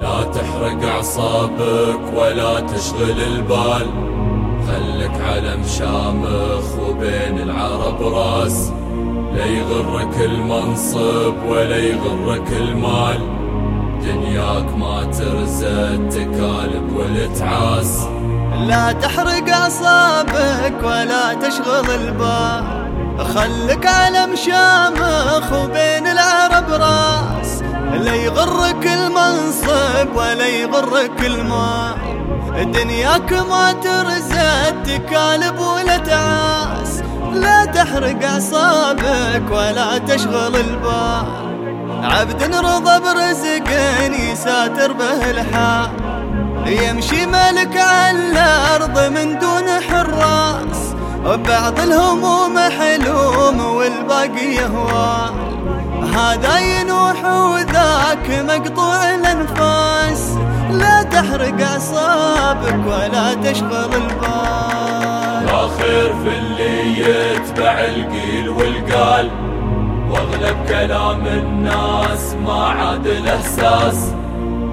تحرق أعصابك ولا تشغل البال. خلك علم شامخ وبين العرب راس. لا يغرك المنصب ولا يغرك المال. دنياك ما ترزد تكالب والتعاس. لا تحرق أعصابك ولا تشغل البال. خلك علم شامخ وبين العرب راس. لا يغرك المنصب ولا يغرك المال دنياك ما ترزد تكالب ولا تعاس. لا تحرق أعصابك ولا تشغل البال. عبد رضى برزق يساتر به الحال. يمشي ملك على الأرض من دون حراس. وبعض الهموم حلوم والباقي يهوى هذا ينوح وذاك مقطوع الانفاس. لا تحرق أعصابك ولا تشغل البال. لا خير في اللي يتبع القيل والقال. واغلب كلام الناس ما عاد الإحساس.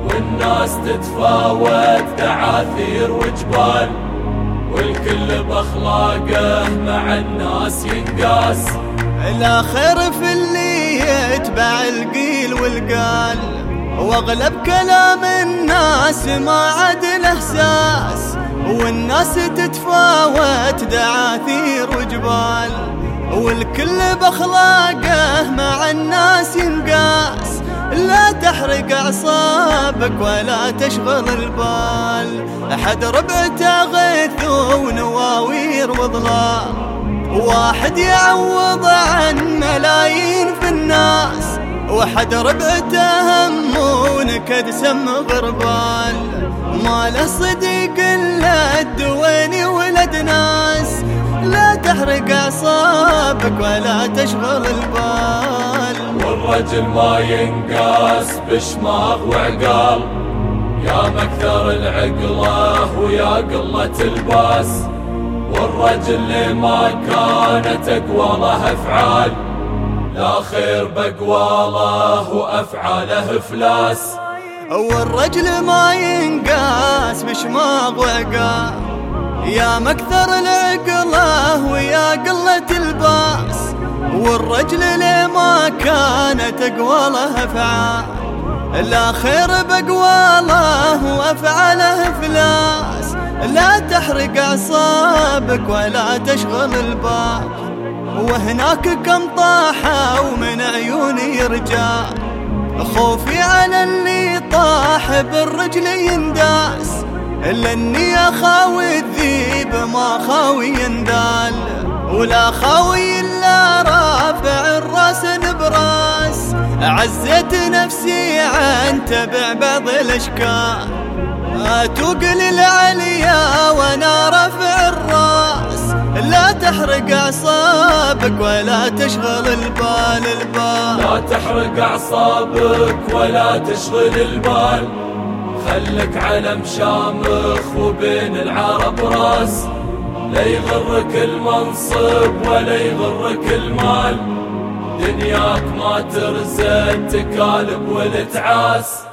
والناس تتفاوت دعاثير وجبال. والكل بأخلاقه مع الناس ينقاس. لا خير في اللي يتبع القيل والقال واغلب كلام الناس ما عاد الإحساس والناس تتفاوت دعاثير وجبال والكل بأخلاقه مع الناس ينقاس. لا تحرق أعصابك ولا تشغل البال أحد ربعته غيث ونواوير وظلال واحد يعوض عن ملايين في الناس وحد ربعته هم ونكد سم غربال. ما له صديق إلا الدويني ولد ناس. لا تحرق أعصابك ولا تشغل البال. والرجل ما ينقاس بشماغ وعقال. يا مكثر العقله ويا قلة الباس. والرجل ما كانت اقواله أفعال. لا خير بقواله وأفعاله افلاس والرجل ما ينقاس بشماغ وعقال يا مكثر العقله ويا قلة الباس. والرجل لما كانت اقواله افعال لا خير بقواله وأفعاله افلاس. لا تحرق أعصابك ولا تشغل البال وهناك كم طاحوا من عيوني رجال خوفي على اللي طاح بالرجل ينداس. إلا إني اخاوي الذيب ما خاوي يندال. ولا خاوي إلا رافع الرأس نبراس. عزت نفسي عن تبع بعض وأنا رافع الراس لا تحرق أعصابك ولا تشغل البال البال. لا تحرق أعصابك ولا تشغل البال. خلك علم شامخ وبين العرب راس. لا يغرك المنصب ولا يغرك المال. دنياك ما ترزد تكالب والتعاس.